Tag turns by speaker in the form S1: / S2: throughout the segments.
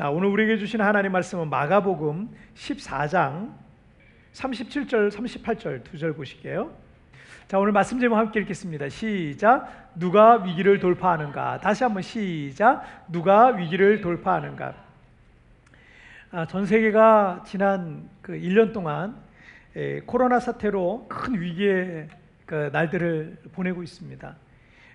S1: 자, 오늘 우리에게 주신 하나님 말씀은 마가복음 14장 37절, 38절 두 절 보실게요. 자, 오늘 말씀 제목 함께 읽겠습니다. 시작. 누가 위기를 돌파하는가? 다시 한번 시작. 누가 위기를 돌파하는가? 아, 전 세계가 지난 그 1년 동안 에, 코로나 사태로 큰 위기의 그 날들을 보내고 있습니다.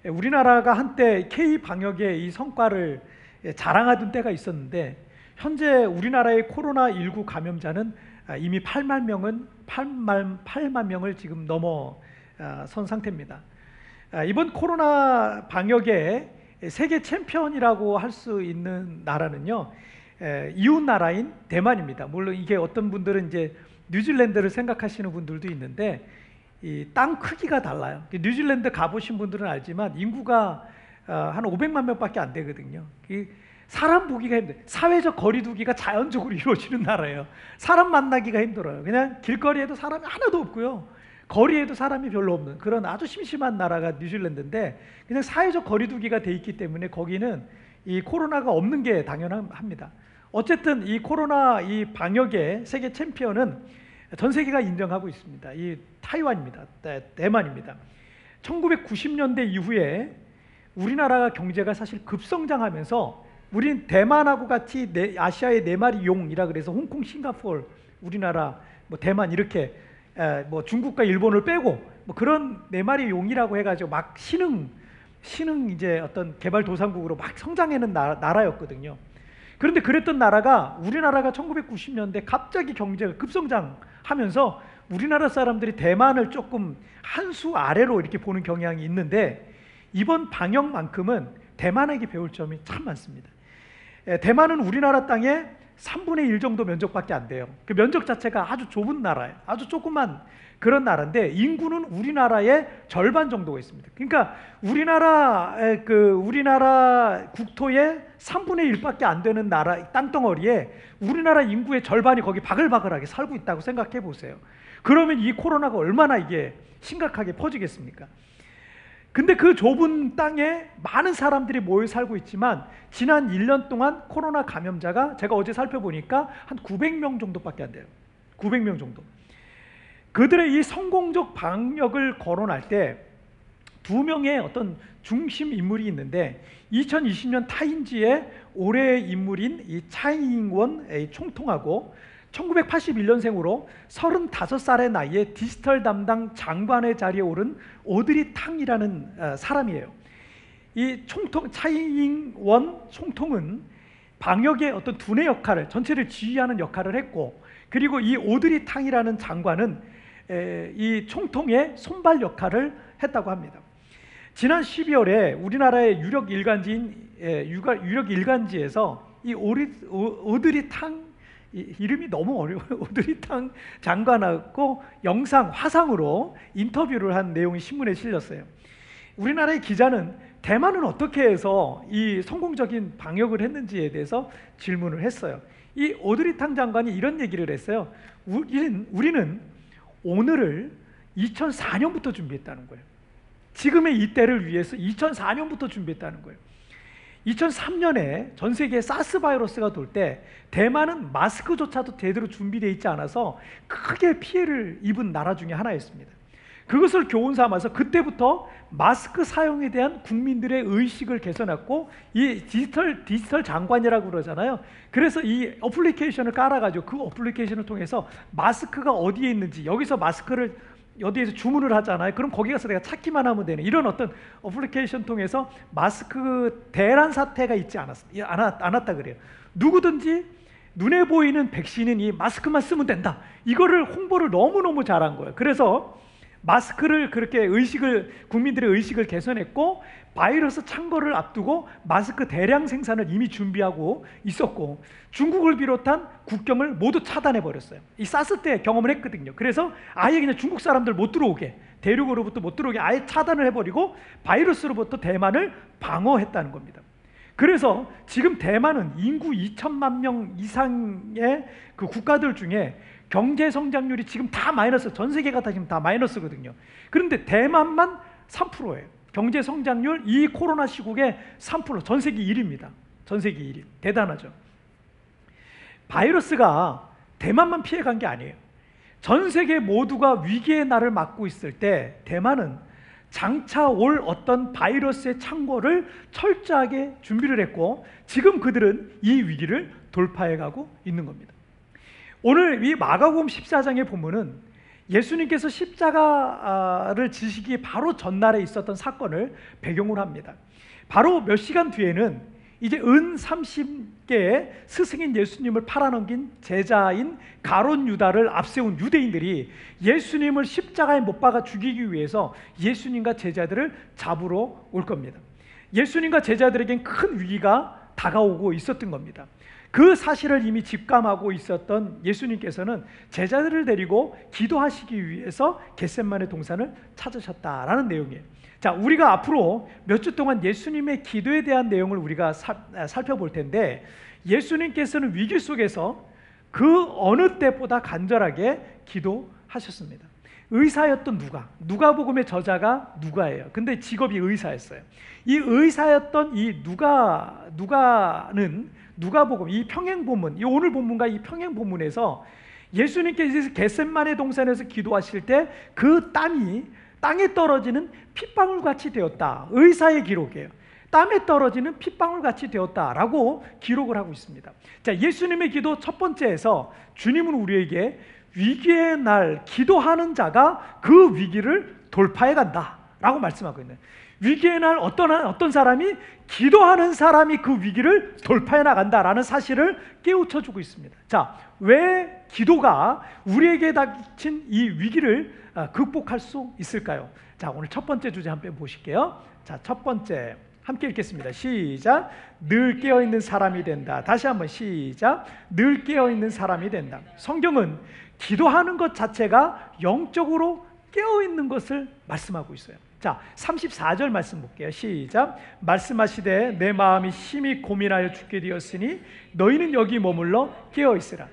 S1: 에, 우리나라가 한때 K 방역의 이 성과를 에, 자랑하던 때가 있었는데 현재 우리나라의 코로나 19 감염자는 아, 이미 8만 명은 8만 8만 명을 지금 넘어 아, 선 상태입니다. 아, 이번 코로나 방역의 세계 챔피언이라고 할 수 있는 나라는요 이웃 나라인 대만입니다. 물론 이게 어떤 분들은 이제 뉴질랜드를 생각하시는 분들도 있는데 이땅 크기가 달라요. 뉴질랜드 가보신 분들은 알지만 인구가 한 500만 명밖에 안 되거든요. 사람 보기가 힘들. 사회적 거리두기가 자연적으로 이루어지는 나라예요. 사람 만나기가 힘들어요. 그냥 길거리에도 사람이 하나도 없고요. 거리에도 사람이 별로 없는 그런 아주 심심한 나라가 뉴질랜드인데 그냥 사회적 거리두기가 돼 있기 때문에 거기는 이 코로나가 없는 게 당연합니다. 어쨌든 이 코로나 이 방역의 세계 챔피언은 전 세계가 인정하고 있습니다. 이 타이완입니다. 대만입니다. 1990년대 이후에 우리나라가 경제가 사실 급성장하면서 우린 대만하고 같이 네, 아시아의 네 마리 용이라 그래서 홍콩, 싱가포르, 우리나라, 뭐 대만 이렇게 에, 뭐 중국과 일본을 빼고 뭐 그런 네 마리 용이라고 해가지고 막 신흥 신흥 이제 어떤 개발도상국으로 막 성장하는 나라, 나라였거든요. 그런데 그랬던 나라가 우리나라가 1990년대 갑자기 경제가 급성장하면서 우리나라 사람들이 대만을 조금 한 수 아래로 이렇게 보는 경향이 있는데 이번 방역만큼은 대만에게 배울 점이 참 많습니다. 대만은 우리나라 땅에 3분의 1 정도 면적밖에 안 돼요. 그 면적 자체가 아주 좁은 나라예요. 아주 조그만 그런 나라인데 인구는 우리나라의 절반 정도가 있습니다. 그러니까 우리나라 그 우리나라 국토의 3분의 1밖에 안 되는 나라 땅덩어리에 우리나라 인구의 절반이 거기 바글바글하게 살고 있다고 생각해 보세요. 그러면 이 코로나가 얼마나 이게 심각하게 퍼지겠습니까? 근데 그 좁은 땅에 많은 사람들이 모여 살고 있지만 지난 1년 동안 코로나 감염자가 제가 어제 살펴보니까 한 900명 정도밖에 안 돼요. 900명 정도. 그들의 이 성공적 방역을 거론할 때 두 명의 어떤 중심 인물이 있는데 2020년 타인지의 올해의 인물인 이 차이잉원 총통하고 1981년생으로 35살의 나이에 디지털 담당 장관의 자리에 오른 오드리 탕이라는 어, 사람이에요. 이 총통 차이잉원 총통은 방역의 어떤 두뇌 역할을 전체를 지휘하는 역할을 했고 그리고 이 오드리 탕이라는 장관은 이 총통의 손발 역할을 했다고 합니다. 지난 12월에 우리나라의 유력 일간지인 유력 일간지에서 이 오드리 탕 이름이 너무 어려워요. 오드리 탕 장관하고 영상, 화상으로 인터뷰를 한 내용이 신문에 실렸어요. 우리나라의 기자는 대만은 어떻게 해서 이 성공적인 방역을 했는지에 대해서 질문을 했어요. 이 오드리 탕 장관이 이런 얘기를 했어요. 우리는, 우리는 오늘을 2004년부터 준비했다는 거예요. 지금의 이때를 위해서 2004년부터 준비했다는 거예요. 2003년에 전 세계에 사스 바이러스가 돌 때 대만은 마스크조차도 제대로 준비되어 있지 않아서 크게 피해를 입은 나라 중에 하나였습니다. 그것을 교훈 삼아서 그때부터 마스크 사용에 대한 국민들의 의식을 개선했고 이 디지털 디지털 장관이라고 그러잖아요. 그래서 이 어플리케이션을 깔아가지고 그 어플리케이션을 통해서 마스크가 어디에 있는지 여기서 마스크를 어디에서 주문을 하잖아요. 그럼 거기 가서 내가 찾기만 하면 되는 이런 어떤 어플리케이션 통해서 마스크 대란 사태가 있지 않았, 않았, 않았다 그래요. 누구든지 눈에 보이는 백신은 이 마스크만 쓰면 된다. 이거를 홍보를 너무너무 잘한 거예요. 그래서 마스크를 그렇게 의식을 국민들의 의식을 개선했고 바이러스 창궐을 앞두고 마스크 대량 생산을 이미 준비하고 있었고 중국을 비롯한 국경을 모두 차단해 버렸어요. 이 사스 때 경험을 했거든요. 그래서 아예 그냥 중국 사람들 못 들어오게 대륙으로부터 못 들어오게 아예 차단을 해버리고 바이러스로부터 대만을 방어했다는 겁니다. 그래서 지금 대만은 인구 2천만 명 이상의 그 국가들 중에 경제 성장률이 지금 다 마이너스, 전 세계가 다 지금 다 마이너스거든요. 그런데 대만만 3%예요. 경제 성장률 이 코로나 시국에 3%, 전 세계 1위입니다. 전 세계 1위. 대단하죠. 바이러스가 대만만 피해간 게 아니에요. 전 세계 모두가 위기의 날을 맞고 있을 때 대만은 장차 올 어떤 바이러스의 창궐을 철저하게 준비를 했고 지금 그들은 이 위기를 돌파해 가고 있는 겁니다. 오늘 이 마가복음 14장의 본문은 예수님께서 십자가를 지시기 바로 전날에 있었던 사건을 배경으로 합니다. 바로 몇 시간 뒤에는 이제 은 30개의 스승인 예수님을 팔아넘긴 제자인 가론 유다를 앞세운 유대인들이 예수님을 십자가에 못 박아 죽이기 위해서 예수님과 제자들을 잡으러 올 겁니다. 예수님과 제자들에겐 큰 위기가 다가오고 있었던 겁니다. 그 사실을 이미 직감하고 있었던 예수님께서는 제자들을 데리고 기도하시기 위해서 겟셋만의 동산을 찾으셨다라는 내용이에요. 자, 우리가 앞으로 몇 주 동안 예수님의 기도에 대한 내용을 우리가 사, 아, 살펴볼 텐데 예수님께서는 위기 속에서 그 어느 때보다 간절하게 기도하셨습니다. 의사였던 누가, 누가복음의 저자가 누가예요. 근데 직업이 의사였어요. 이 의사였던 이 누가 누가는 누가복음 이 평행 본문, 이 오늘 본문과 이 평행 본문에서 예수님께서 겟셋만의 동산에서 기도하실 때 그 땀이 땅에 떨어지는 핏방울 같이 되었다. 의사의 기록이에요. 땀에 떨어지는 핏방울 같이 되었다라고 기록을 하고 있습니다. 자, 예수님의 기도 첫 번째에서 주님은 우리에게 위기의 날 기도하는 자가 그 위기를 돌파해 간다라고 말씀하고 있는. 위기의 날 어떤 어떤 사람이 기도하는 사람이 그 위기를 돌파해 나간다라는 사실을 깨우쳐 주고 있습니다. 자, 왜 기도가 우리에게 닥친 이 위기를 아, 극복할 수 있을까요? 자, 오늘 첫 번째 주제 한번 보실게요. 자, 첫 번째 함께 읽겠습니다. 시작. 늘 깨어 있는 사람이 된다. 다시 한번 시작. 늘 깨어 있는 사람이 된다. 성경은 기도하는 것 자체가 영적으로 깨어 있는 것을 말씀하고 있어요. 자, 34절 말씀 볼게요. 시작. 말씀하시되 내 마음이 심히 고민하여 죽게 되었으니 너희는 여기 머물러 깨어 있으라.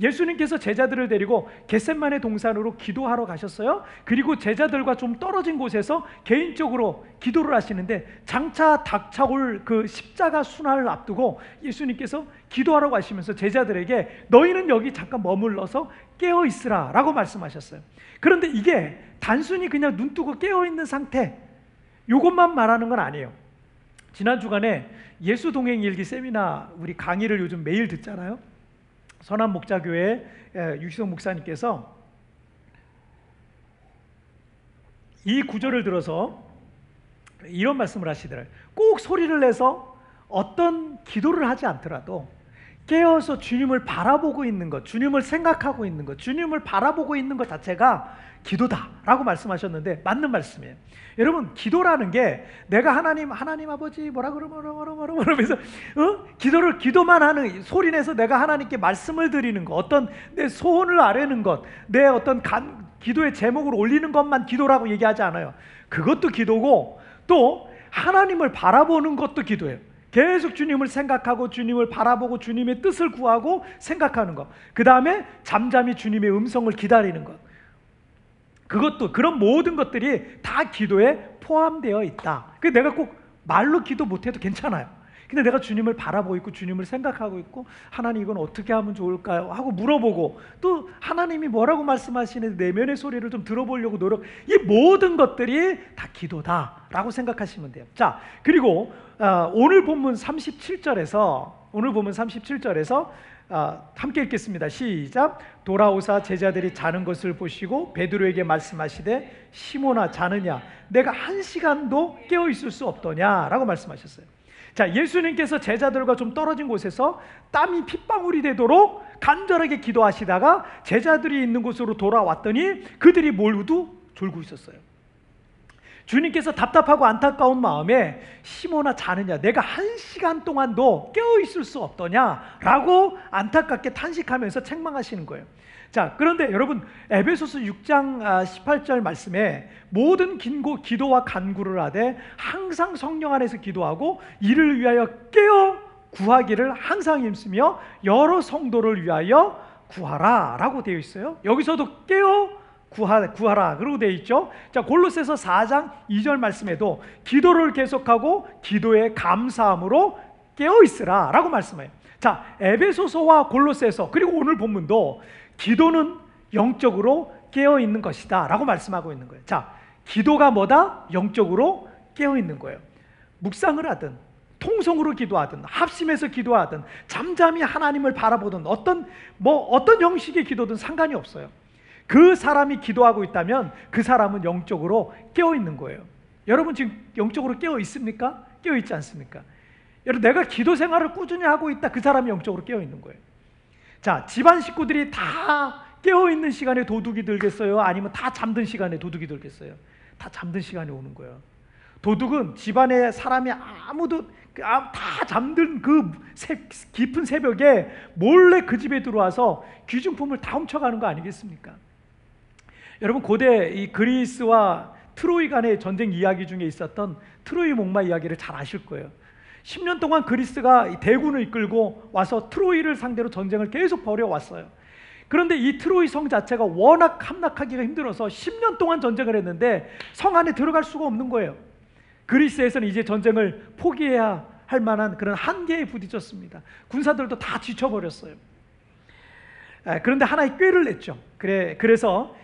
S1: 예수님께서 제자들을 데리고 겟셋만의 동산으로 기도하러 가셨어요. 그리고 제자들과 좀 떨어진 곳에서 개인적으로 기도를 하시는데 장차 닥쳐올 그 십자가 순환을 앞두고 예수님께서 기도하러 가시면서 제자들에게 너희는 여기 잠깐 머물러서 깨어 있으라 라고 말씀하셨어요. 그런데 이게 단순히 그냥 눈 뜨고 깨어 있는 상태 요것만 말하는 건 아니에요. 지난 주간에 예수 동행 일기 세미나 우리 강의를 요즘 매일 듣잖아요. 선한 목자교회 유희성 목사님께서 이 구절을 들어서 이런 말씀을 하시더라고요. 꼭 소리를 내서 어떤 기도를 하지 않더라도 깨어서 주님을 바라보고 있는 것, 주님을 생각하고 있는 것, 주님을 바라보고 있는 것 자체가 기도다라고 말씀하셨는데 맞는 말씀이에요. 여러분 기도라는 게 내가 하나님 하나님 아버지 뭐라 그러 뭐라 그러면서 어? 기도를 기도만 하는 소리 내서 내가 하나님께 말씀을 드리는 것, 어떤 내 소원을 아뢰는 것, 내 어떤 간, 기도의 제목을 올리는 것만 기도라고 얘기하지 않아요. 그것도 기도고 또 하나님을 바라보는 것도 기도예요. 계속 주님을 생각하고 주님을 바라보고 주님의 뜻을 구하고 생각하는 것. 그 다음에 잠잠히 주님의 음성을 기다리는 것. 그것도 그런 모든 것들이 다 기도에 포함되어 있다. 그 내가 꼭 말로 기도 못해도 괜찮아요. 근데 내가 주님을 바라보고 있고 주님을 생각하고 있고 하나님 이건 어떻게 하면 좋을까요? 하고 물어보고 또 하나님이 뭐라고 말씀하시는 내면의 소리를 좀 들어보려고 노력. 이 모든 것들이 다 기도다라고 생각하시면 돼요. 자 그리고 어, 오늘 본문 37절에서 오늘 본문 37절에서 어, 함께 읽겠습니다. 시작. 돌아오사 제자들이 자는 것을 보시고 베드로에게 말씀하시되 시모나 자느냐? 내가 한 시간도 깨어 있을 수 없더냐라고 말씀하셨어요. 자, 예수님께서 제자들과 좀 떨어진 곳에서 땀이 핏방울이 되도록 간절하게 기도하시다가 제자들이 있는 곳으로 돌아왔더니 그들이 모두 졸고 있었어요. 주님께서 답답하고 안타까운 마음에 시모나 자느냐 내가 한 시간 동안도 깨어 있을 수 없더냐라고 안타깝게 탄식하면서 책망하시는 거예요. 자, 그런데 여러분 에베소서 6장 18절 아, 말씀에 모든 긴고 기도와 간구를 하되 항상 성령 안에서 기도하고 이를 위하여 깨어 구하기를 항상 힘쓰며 여러 성도를 위하여 구하라라고 되어 있어요. 여기서도 깨어 구하, 구하라 그러고 되어 있죠. 자 골로새서 4장 2절 말씀에도 기도를 계속하고 기도에 감사함으로 깨어 있으라라고 말씀해요. 자, 에베소서와 골로새서 그리고 오늘 본문도 기도는 영적으로 깨어 있는 것이다 라고 말씀하고 있는 거예요. 자, 기도가 뭐다? 영적으로 깨어 있는 거예요. 묵상을 하든 통성으로 기도하든 합심해서 기도하든 잠잠히 하나님을 바라보든 어떤 뭐 어떤 형식의 기도든 상관이 없어요. 그 사람이 기도하고 있다면 그 사람은 영적으로 깨어 있는 거예요. 여러분 지금 영적으로 깨어 있습니까? 깨어 있지 않습니까? 여러분 내가 기도 생활을 꾸준히 하고 있다. 그 사람이 영적으로 깨어 있는 거예요. 자, 집안 식구들이 다 깨어 있는 시간에 도둑이 들겠어요? 아니면 다 잠든 시간에 도둑이 들겠어요? 다 잠든 시간에 오는 거예요. 도둑은 집안에 사람이 아무도 아, 다 잠든 그 깊은 새벽에 몰래 그 집에 들어와서 귀중품을 다 훔쳐가는 거 아니겠습니까? 여러분 고대 이 그리스와 트로이 간의 전쟁 이야기 중에 있었던 트로이 목마 이야기를 잘 아실 거예요. 10년 동안 그리스가 대군을 이끌고 와서 트로이를 상대로 전쟁을 계속 벌여왔어요. 그런데 이 트로이 성 자체가 워낙 함락하기가 힘들어서 10년 동안 전쟁을 했는데 성 안에 들어갈 수가 없는 거예요. 그리스에서는 이제 전쟁을 포기해야 할 만한 그런 한계에 부딪혔습니다. 군사들도 다 지쳐버렸어요. 그런데 하나의 꾀를 냈죠. 그래, 그래서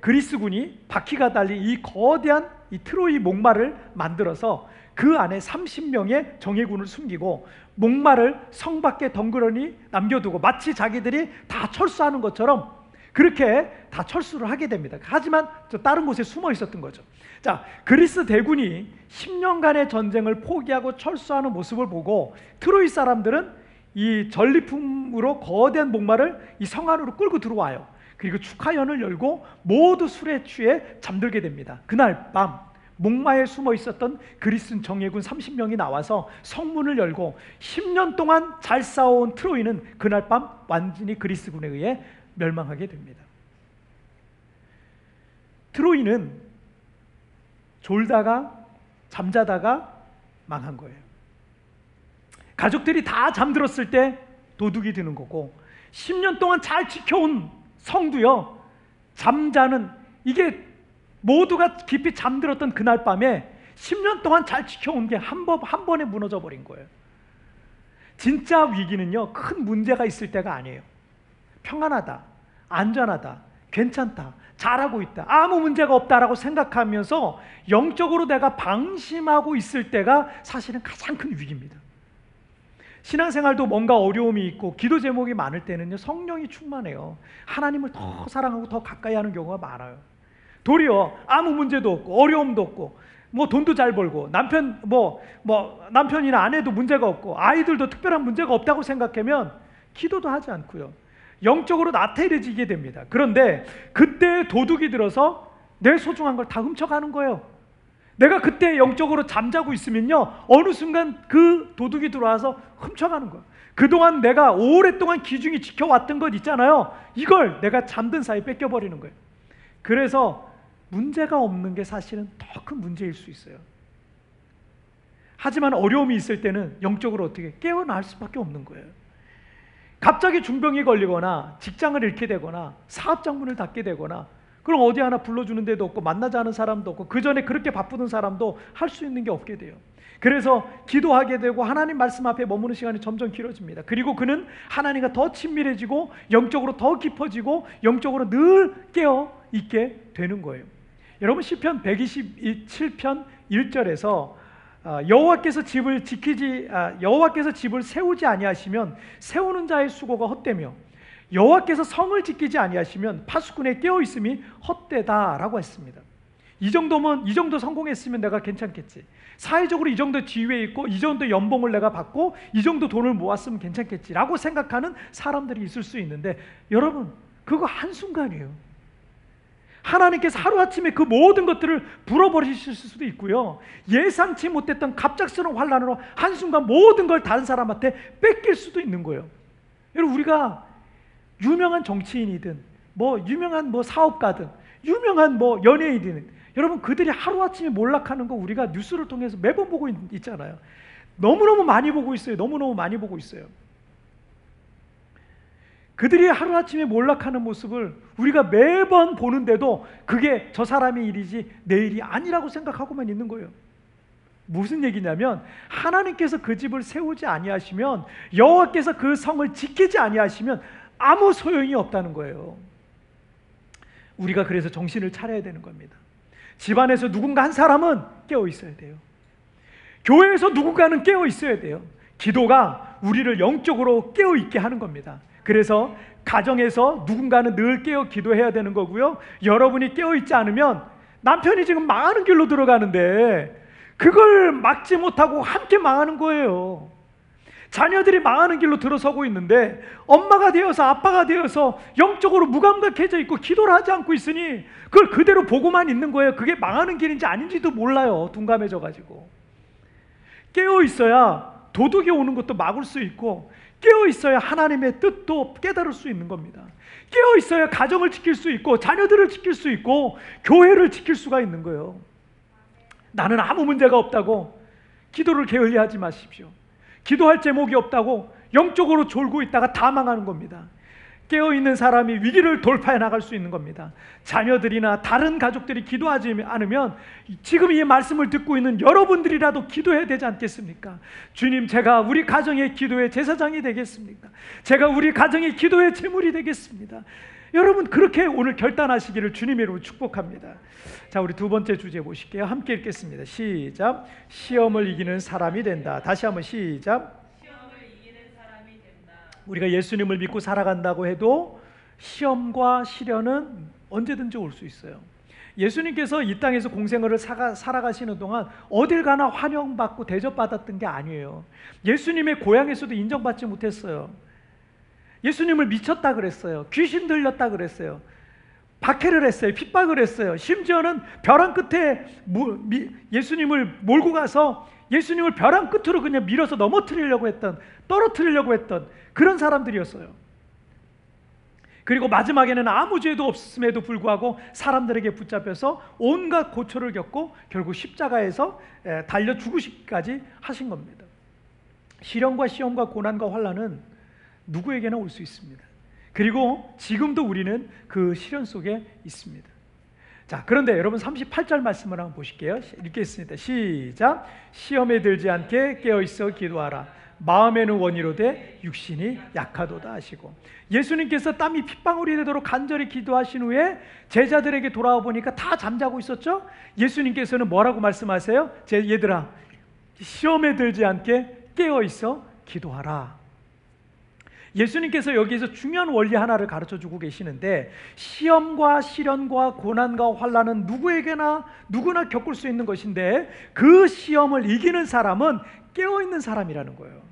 S1: 그리스군이 바퀴가 달린 이 거대한 이 트로이 목마를 만들어서 그 안에 30명의 정예군을 숨기고 목마를 성 밖에 덩그러니 남겨두고 마치 자기들이 다 철수하는 것처럼 그렇게 다 철수를 하게 됩니다. 하지만 저 다른 곳에 숨어 있었던 거죠. 자, 그리스 대군이 10년간의 전쟁을 포기하고 철수하는 모습을 보고 트로이 사람들은 이 전리품으로 거대한 목마를 이 성 안으로 끌고 들어와요. 그리고 축하연을 열고 모두 술에 취해 잠들게 됩니다. 그날 밤 목마에 숨어 있었던 그리스 정예군 30명이 나와서 성문을 열고 10년 동안 잘 싸워온 트로이는 그날 밤 완전히 그리스군에 의해 멸망하게 됩니다. 트로이는 졸다가 잠자다가 망한 거예요. 가족들이 다 잠들었을 때 도둑이 드는 거고 10년 동안 잘 지켜온 성도요 잠자는 이게 모두가 깊이 잠들었던 그날 밤에 10년 동안 잘 지켜온 게 한 번, 한 번에 무너져 버린 거예요. 진짜 위기는요, 큰 문제가 있을 때가 아니에요. 평안하다, 안전하다, 괜찮다, 잘하고 있다, 아무 문제가 없다라고 생각하면서 영적으로 내가 방심하고 있을 때가 사실은 가장 큰 위기입니다. 신앙생활도 뭔가 어려움이 있고 기도 제목이 많을 때는요, 성령이 충만해요. 하나님을 더 사랑하고 더 가까이 하는 경우가 많아요. 도리어 아무 문제도 없고 어려움도 없고 뭐 돈도 잘 벌고 남편 뭐뭐 뭐 남편이나 아내도 문제가 없고 아이들도 특별한 문제가 없다고 생각하면 기도도 하지 않고요. 영적으로 나태해지게 됩니다. 그런데 그때 도둑이 들어서 내 소중한 걸 다 훔쳐가는 거예요. 내가 그때 영적으로 잠자고 있으면요. 어느 순간 그 도둑이 들어와서 훔쳐가는 거예요. 그동안 내가 오랫동안 기중이 지켜왔던 것 있잖아요. 이걸 내가 잠든 사이에 뺏겨버리는 거예요. 그래서 문제가 없는 게 사실은 더 큰 문제일 수 있어요. 하지만 어려움이 있을 때는 영적으로 어떻게 깨어날 수밖에 없는 거예요. 갑자기 중병이 걸리거나 직장을 잃게 되거나 사업 장문을 닫게 되거나 그럼 어디 하나 불러주는 데도 없고 않은 사람도 없고 그 전에 그렇게 바쁘던 사람도 할 수 있는 게 없게 돼요. 그래서 기도하게 되고 하나님 말씀 앞에 머무는 시간이 점점 길어집니다. 그리고 그는 하나님과 더 친밀해지고 영적으로 더 깊어지고 영적으로 늘 깨어 있게 되는 거예요. 여러분 시편 127편 1절에서 아, 여호와께서 집을 지키지 아, 여호와께서 집을 세우지 아니하시면 세우는 자의 수고가 헛되며 여호와께서 성을 지키지 아니하시면 파수꾼의 깨어 있음이 헛되다라고 했습니다. 이 정도면 이 정도 성공했으면 내가 괜찮겠지. 사회적으로 이 정도 지위에 있고 이 정도 연봉을 내가 받고 이 정도 돈을 모았으면 괜찮겠지라고 생각하는 사람들이 있을 수 있는데 여러분 그거 한 순간이에요. 하나님께서 하루아침에 그 모든 것들을 불어버리실 수도 있고요. 예상치 못했던 갑작스러운 환란으로 한순간 모든 걸 다른 사람한테 뺏길 수도 있는 거예요. 여러분 우리가 유명한 정치인이든 뭐 유명한 뭐 사업가든 유명한 뭐 연예인이든 여러분 그들이 하루아침에 몰락하는 거 우리가 뉴스를 통해서 매번 보고 있, 있잖아요. 너무너무 많이 보고 있어요. 너무너무 많이 보고 있어요. 그들이 하루아침에 몰락하는 모습을 우리가 매번 보는데도 그게 저 사람의 일이지 내 일이 아니라고 생각하고만 있는 거예요. 무슨 얘기냐면 하나님께서 그 집을 세우지 아니하시면 여호와께서 그 성을 지키지 아니하시면 아무 소용이 없다는 거예요. 우리가 그래서 정신을 차려야 되는 겁니다. 집안에서 누군가 한 사람은 깨어 있어야 돼요. 교회에서 누군가는 깨어 있어야 돼요. 기도가 우리를 영적으로 깨어 있게 하는 겁니다. 그래서 가정에서 누군가는 늘 깨어 기도해야 되는 거고요. 여러분이 깨어 있지 않으면 남편이 지금 망하는 길로 들어가는데 그걸 막지 못하고 함께 망하는 거예요. 자녀들이 망하는 길로 들어서고 있는데 엄마가 되어서 아빠가 되어서 영적으로 무감각해져 있고 기도를 하지 않고 있으니 그걸 그대로 보고만 있는 거예요. 그게 망하는 길인지 아닌지도 몰라요. 둔감해져 가지고. 깨어 있어야 도둑이 오는 것도 막을 수 있고 깨어 있어야 하나님의 뜻도 깨달을 수 있는 겁니다. 깨어 있어야 가정을 지킬 수 있고 자녀들을 지킬 수 있고 교회를 지킬 수가 있는 거예요. 나는 아무 문제가 없다고 기도를 게을리 하지 마십시오. 기도할 제목이 없다고 영적으로 졸고 있다가 다 망하는 겁니다. 깨어 있는 사람이 위기를 돌파해 나갈 수 있는 겁니다. 자녀들이나 다른 가족들이 기도하지 않으면 지금 이 말씀을 듣고 있는 여러분들이라도 기도해야 되지 않겠습니까? 주님, 제가 우리 가정의 기도의 제사장이 되겠습니까? 제가 우리 가정의 기도의 제물이 되겠습니다. 여러분 그렇게 오늘 결단하시기를 주님의 이름으로 축복합니다. 자, 우리 두 번째 주제 보실게요. 함께 읽겠습니다. 시작. 시험을 이기는 사람이 된다. 다시 한번 시작. 우리가 예수님을 믿고 살아간다고 해도 시험과 시련은 언제든지 올 수 있어요. 예수님께서 이 땅에서 공생을 살아가시는 동안 어딜 가나 환영받고 대접받았던 게 아니에요. 예수님의 고향에서도 인정받지 못했어요. 예수님을 미쳤다 그랬어요. 귀신 들렸다 그랬어요. 박해를 했어요. 핍박을 했어요. 심지어는 벼랑 끝에 예수님을 몰고 가서 예수님을 벼랑 끝으로 그냥 밀어서 넘어뜨리려고 했던, 떨어뜨리려고 했던 그런 사람들이었어요. 그리고 마지막에는 아무 죄도 없음에도 불구하고 사람들에게 붙잡혀서 온갖 고초를 겪고 결국 십자가에서 달려 죽으시기까지 하신 겁니다. 시련과 시험과 고난과 환란은 누구에게나 올 수 있습니다. 그리고 지금도 우리는 그 시련 속에 있습니다. 자, 그런데 여러분 38절 말씀을 한번 보실게요. 읽겠습니다. 시작. 시험에 들지 않게 깨어 있어 기도하라. 마음에는 원이로되 육신이 약하도다 하시고 예수님께서 땀이 핏방울이 되도록 간절히 기도하신 후에 제자들에게 돌아와 보니까 다 잠자고 있었죠? 예수님께서는 뭐라고 말씀하세요? 제 얘들아 시험에 들지 않게 깨어 있어 기도하라. 예수님께서 여기에서 중요한 원리 하나를 가르쳐 주고 계시는데 시험과 시련과 고난과 환란은 누구에게나 누구나 겪을 수 있는 것인데 그 시험을 이기는 사람은 깨어 있는 사람이라는 거예요.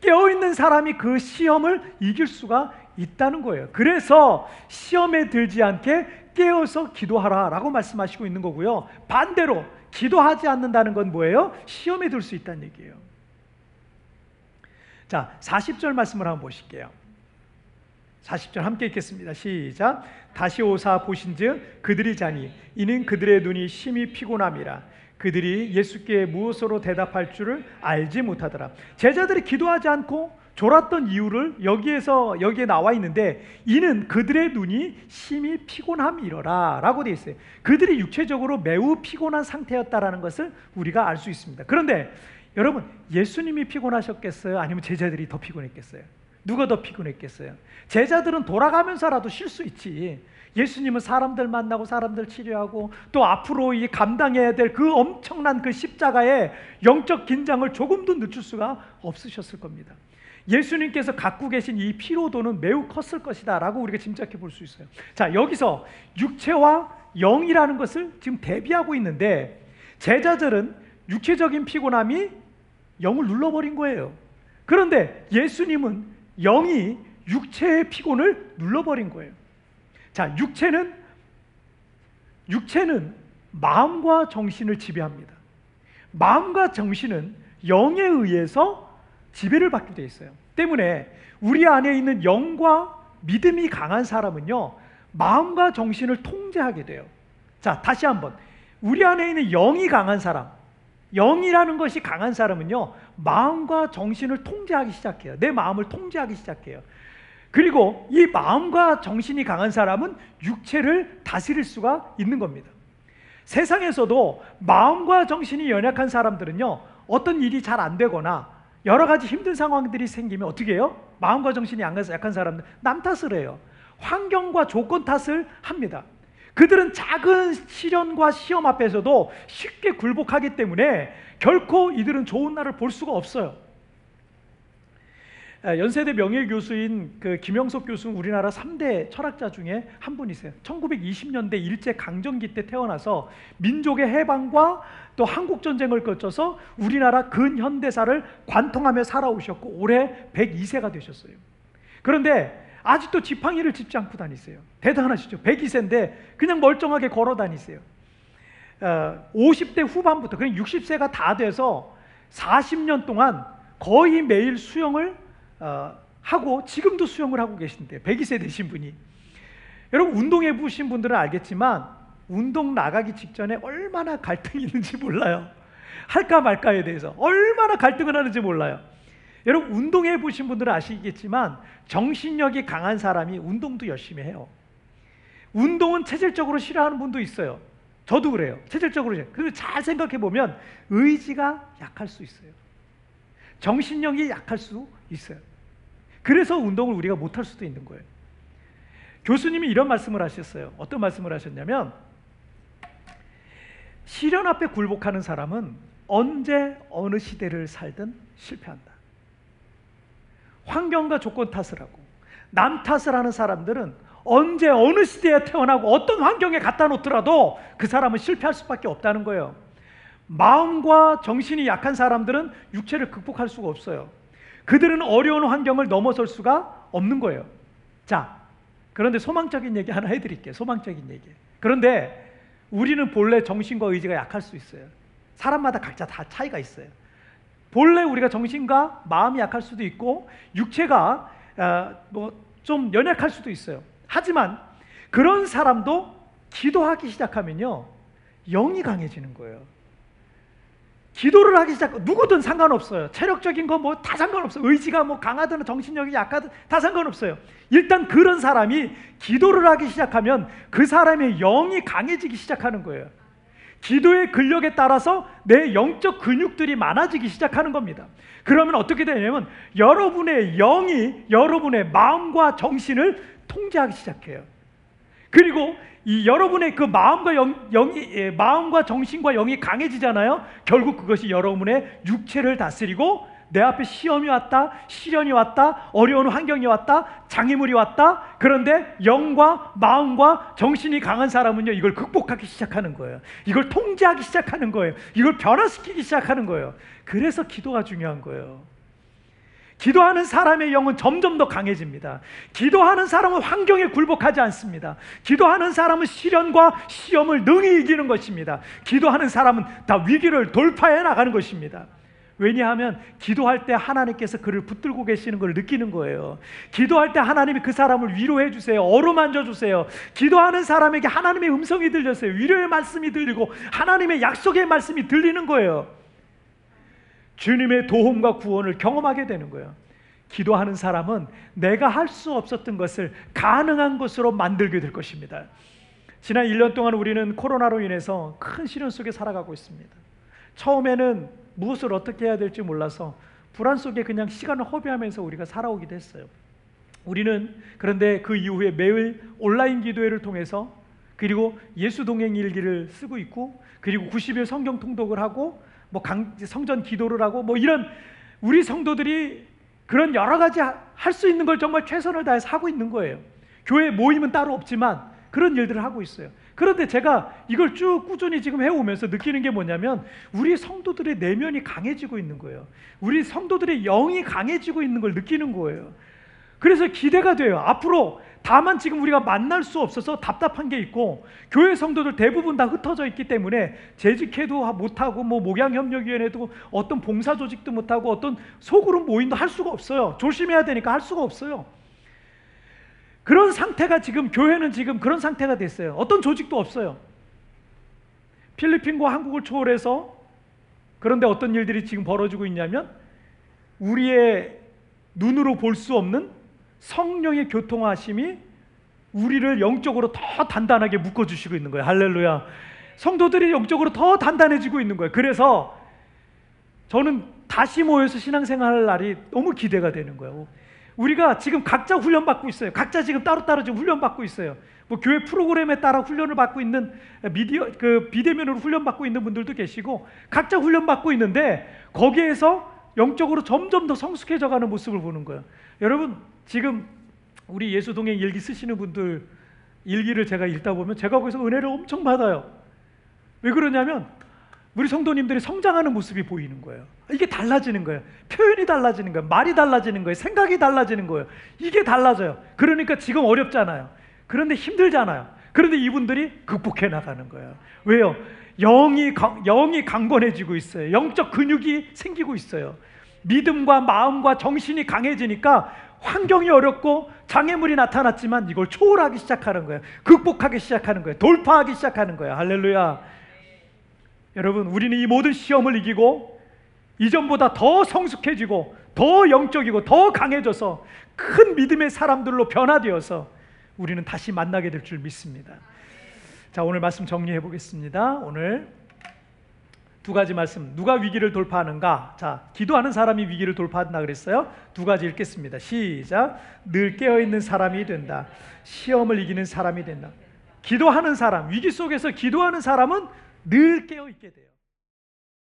S1: 깨어 있는 사람이 그 시험을 이길 수가 있다는 거예요. 그래서 시험에 들지 않게 깨어서 기도하라라고 말씀하시고 있는 거고요. 반대로 기도하지 않는다는 건 뭐예요? 시험에 들 수 있다는 얘기예요. 자, 40절 말씀을 한번 보실게요. 40절 함께 읽겠습니다. 시작. 다시 오사 보신즉 그들이 자니 이는 그들의 눈이 심히 피곤함이라 그들이 예수께 무엇으로 대답할 줄을 알지 못하더라. 제자들이 기도하지 않고 졸았던 이유를 여기에서 여기에 나와 있는데 이는 그들의 눈이 심히 피곤함이러라라고 되어 있어요. 그들이 육체적으로 매우 피곤한 상태였다라는 것을 우리가 알 수 있습니다. 그런데 여러분, 예수님이 피곤하셨겠어요? 아니면 제자들이 더 피곤했겠어요? 누가 더 피곤했겠어요? 제자들은 돌아가면서라도 쉴 수 있지. 예수님은 사람들 만나고 사람들 치료하고 또 앞으로 이 감당해야 될 그 엄청난 그 십자가의 영적 긴장을 조금도 늦출 수가 없으셨을 겁니다. 예수님께서 갖고 계신 이 피로도는 매우 컸을 것이다라고 우리가 짐작해 볼 수 있어요. 자, 여기서 육체와 영이라는 것을 지금 대비하고 있는데 제자들은 육체적인 피곤함이 영을 눌러버린 거예요. 그런데 예수님은 영이 육체의 피곤을 눌러버린 거예요. 자, 육체는 육체는 마음과 정신을 지배합니다. 마음과 정신은 영에 의해서 지배를 받게 돼 있어요. 때문에 우리 안에 있는 영과 믿음이 강한 사람은요, 마음과 정신을 통제하게 돼요. 자, 다시 한번. 우리 안에 있는 영이 강한 사람, 영이라는 것이 강한 사람은요, 마음과 정신을 통제하기 시작해요. 내 마음을 통제하기 시작해요. 그리고 이 마음과 정신이 강한 사람은 육체를 다스릴 수가 있는 겁니다. 세상에서도 마음과 정신이 연약한 사람들은요, 어떤 일이 잘 안 되거나 여러 가지 힘든 상황들이 생기면 어떻게 해요? 마음과 정신이 약한 사람들 남 탓을 해요. 환경과 조건 탓을 합니다. 그들은 작은 시련과 시험 앞에서도 쉽게 굴복하기 때문에 결코 이들은 좋은 날을 볼 수가 없어요. 아, 연세대 명예교수인 그 김영석 교수는 우리나라 3대 철학자 중에 한 분이세요. 1920년대 일제 강점기 때 태어나서 민족의 해방과 또 한국 전쟁을 거쳐서 우리나라 근현대사를 관통하며 살아오셨고 올해 102세가 되셨어요. 그런데 아직도 지팡이를 짚지 않고 다니세요. 대단하시죠. 102세인데 그냥 멀쩡하게 걸어 다니세요. 어, 50대 후반부터 그냥 60세가 다 돼서 40년 동안 거의 매일 수영을 어, 하고 지금도 수영을 하고 계신데 102세 되신 분이 여러분 운동해 보신 분들은 알겠지만 운동 나가기 직전에 얼마나 갈등이 있는지 몰라요. 할까 말까에 대해서 얼마나 갈등을 하는지 몰라요. 여러분 운동해 보신 분들은 아시겠지만 정신력이 강한 사람이 운동도 열심히 해요. 운동은 체질적으로 싫어하는 분도 있어요. 저도 그래요. 체질적으로. 그런데 잘 생각해 보면 의지가 약할 수 있어요. 정신력이 약할 수 있어요. 그래서 운동을 우리가 못할 수도 있는 거예요. 교수님이 이런 말씀을 하셨어요. 어떤 말씀을 하셨냐면 시련 앞에 굴복하는 사람은 언제 어느 시대를 살든 실패한다. 환경과 조건 탓을 하고 남 탓을 하는 사람들은 언제 어느 시대에 태어나고 어떤 환경에 갖다 놓더라도 그 사람은 실패할 수밖에 없다는 거예요. 마음과 정신이 약한 사람들은 육체를 극복할 수가 없어요. 그들은 어려운 환경을 넘어설 수가 없는 거예요. 자, 그런데 소망적인 얘기 하나 해드릴게요. 소망적인 얘기. 그런데 우리는 본래 정신과 의지가 약할 수 있어요. 사람마다 각자 다 차이가 있어요. 본래 우리가 정신과 마음이 약할 수도 있고 육체가 어, 뭐좀 연약할 수도 있어요. 하지만 그런 사람도 기도하기 시작하면요 영이 강해지는 거예요. 기도를 하기 시작 누구든 상관없어요. 체력적인 거 뭐 다 상관없어요. 의지가 뭐 강하든 정신력이 약하든 다 상관없어요. 일단 그런 사람이 기도를 하기 시작하면 그 사람의 영이 강해지기 시작하는 거예요. 기도의 근력에 따라서 내 영적 근육들이 많아지기 시작하는 겁니다. 그러면 어떻게 되냐면 여러분의 영이 여러분의 마음과 정신을 통제하기 시작해요. 그리고 이 여러분의 그 마음과 영, 영이 예, 마음과 정신과 영이 강해지잖아요. 결국 그것이 여러분의 육체를 다스리고 내 앞에 시험이 왔다, 시련이 왔다, 어려운 환경이 왔다, 장애물이 왔다. 그런데 영과 마음과 정신이 강한 사람은요, 이걸 극복하기 시작하는 거예요. 이걸 통제하기 시작하는 거예요. 이걸 변화시키기 시작하는 거예요. 그래서 기도가 중요한 거예요. 기도하는 사람의 영은 점점 더 강해집니다. 기도하는 사람은 환경에 굴복하지 않습니다. 기도하는 사람은 시련과 시험을 능히 이기는 것입니다. 기도하는 사람은 다 위기를 돌파해 나가는 것입니다. 왜냐하면 기도할 때 하나님께서 그를 붙들고 계시는 걸 느끼는 거예요. 기도할 때 하나님이 그 사람을 위로해 주세요. 어루만져 주세요. 기도하는 사람에게 하나님의 음성이 들렸어요. 위로의 말씀이 들리고 하나님의 약속의 말씀이 들리는 거예요. 주님의 도움과 구원을 경험하게 되는 거예요. 기도하는 사람은 내가 할 수 없었던 것을 가능한 것으로 만들게 될 것입니다. 지난 1년 동안 우리는 코로나로 인해서 큰 시련 속에 살아가고 있습니다. 처음에는 무엇을 어떻게 해야 될지 몰라서 불안 속에 그냥 시간을 허비하면서 우리가 살아오기도 했어요. 우리는 그런데 그 이후에 매일 온라인 기도회를 통해서 그리고 예수 동행 일기를 쓰고 있고 그리고 90일 성경 통독을 하고 뭐 강, 성전 기도를 하고 뭐 이런 우리 성도들이 그런 여러 가지 할 수 있는 걸 정말 최선을 다해서 하고 있는 거예요. 교회 모임은 따로 없지만 그런 일들을 하고 있어요. 그런데 제가 이걸 쭉 꾸준히 지금 해오면서 느끼는 게 뭐냐면 우리 성도들의 내면이 강해지고 있는 거예요. 우리 성도들의 영이 강해지고 있는 걸 느끼는 거예요. 그래서 기대가 돼요. 앞으로 다만 지금 우리가 만날 수 없어서 답답한 게 있고 교회 성도들 대부분 다 흩어져 있기 때문에 재직해도 못하고 뭐 목양협력위원회도 어떤 봉사 조직도 못하고 어떤 소그룹 모임도 할 수가 없어요. 조심해야 되니까 할 수가 없어요. 그런 상태가 지금 교회는 지금 그런 상태가 됐어요. 어떤 조직도 없어요. 필리핀과 한국을 초월해서 그런데 어떤 일들이 지금 벌어지고 있냐면 우리의 눈으로 볼 수 없는 성령의 교통하심이 우리를 영적으로 더 단단하게 묶어 주시고 있는 거예요. 할렐루야. 성도들이 영적으로 더 단단해지고 있는 거예요. 그래서 저는 다시 모여서 신앙생활 할 날이 너무 기대가 되는 거예요. 우리가 지금 각자 훈련 받고 있어요. 각자 지금 따로따로 지금 훈련 받고 있어요. 뭐 교회 프로그램에 따라 훈련을 받고 있는 미디어 그 비대면으로 훈련 받고 있는 분들도 계시고 각자 훈련 받고 있는데 거기에서 영적으로 점점 더 성숙해져 가는 모습을 보는 거예요. 여러분 지금 우리 예수 동행 일기 쓰시는 분들 일기를 제가 읽다 보면 제가 거기서 은혜를 엄청 받아요. 왜 그러냐면 우리 성도님들이 성장하는 모습이 보이는 거예요. 이게 달라지는 거예요. 표현이 달라지는 거예요. 말이 달라지는 거예요. 생각이 달라지는 거예요. 이게 달라져요. 그러니까 지금 어렵잖아요. 그런데 힘들잖아요. 그런데 이분들이 극복해 나가는 거예요. 왜요? 영이 강- 영이 강건해지고 있어요. 영적 근육이 생기고 있어요. 믿음과 마음과 정신이 강해지니까 환경이 어렵고 장애물이 나타났지만 이걸 초월하기 시작하는 거예요. 극복하기 시작하는 거예요. 돌파하기 시작하는 거예요. 할렐루야. 여러분, 우리는 이 모든 시험을 이기고 이전보다 더 성숙해지고 더 영적이고 더 강해져서 큰 믿음의 사람들로 변화되어서 우리는 다시 만나게 될 줄 믿습니다. 자, 오늘 말씀 정리해 보겠습니다. 오늘 두 가지 말씀. 누가 위기를 돌파하는가? 자, 기도하는 사람이 위기를 돌파한다 그랬어요. 두 가지 읽겠습니다. 시작. 늘 깨어 있는 사람이 된다. 시험을 이기는 사람이 된다. 기도하는 사람, 위기 속에서 기도하는 사람은 늘 깨어 있게 돼요.